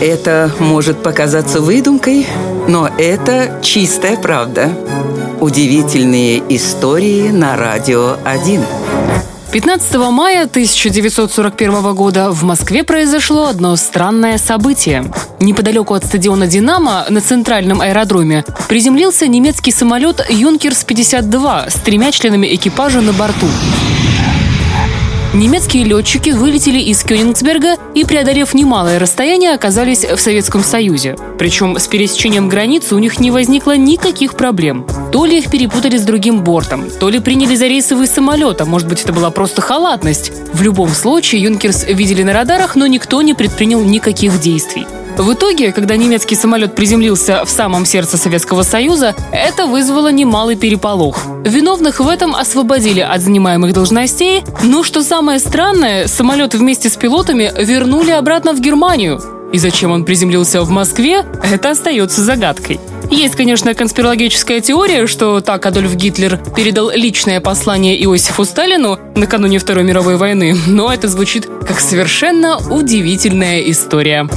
Это может показаться выдумкой, но это чистая правда. Удивительные истории на радио 1. 15 мая 1941 года в Москве произошло одно странное событие. Неподалеку от стадиона «Динамо» на центральном аэродроме приземлился немецкий самолет «Юнкерс-52» с тремя членами экипажа на борту. Немецкие летчики вылетели из Кёнигсберга и, преодолев немалое расстояние, оказались в Советском Союзе. Причем с пересечением границы у них не возникло никаких проблем. То ли их перепутали с другим бортом, то ли приняли за рейсовый самолет, а может быть это была просто халатность. В любом случае, Юнкерс видели на радарах, но никто не предпринял никаких действий. В итоге, когда немецкий самолет приземлился в самом сердце Советского Союза, это вызвало немалый переполох. Виновных в этом освободили от занимаемых должностей, но, что самое странное, самолет вместе с пилотами вернули обратно в Германию. И зачем он приземлился в Москве, это остается загадкой. Есть, конечно, конспирологическая теория, что так Адольф Гитлер передал личное послание Иосифу Сталину накануне Второй мировой войны, но это звучит как совершенно удивительная история.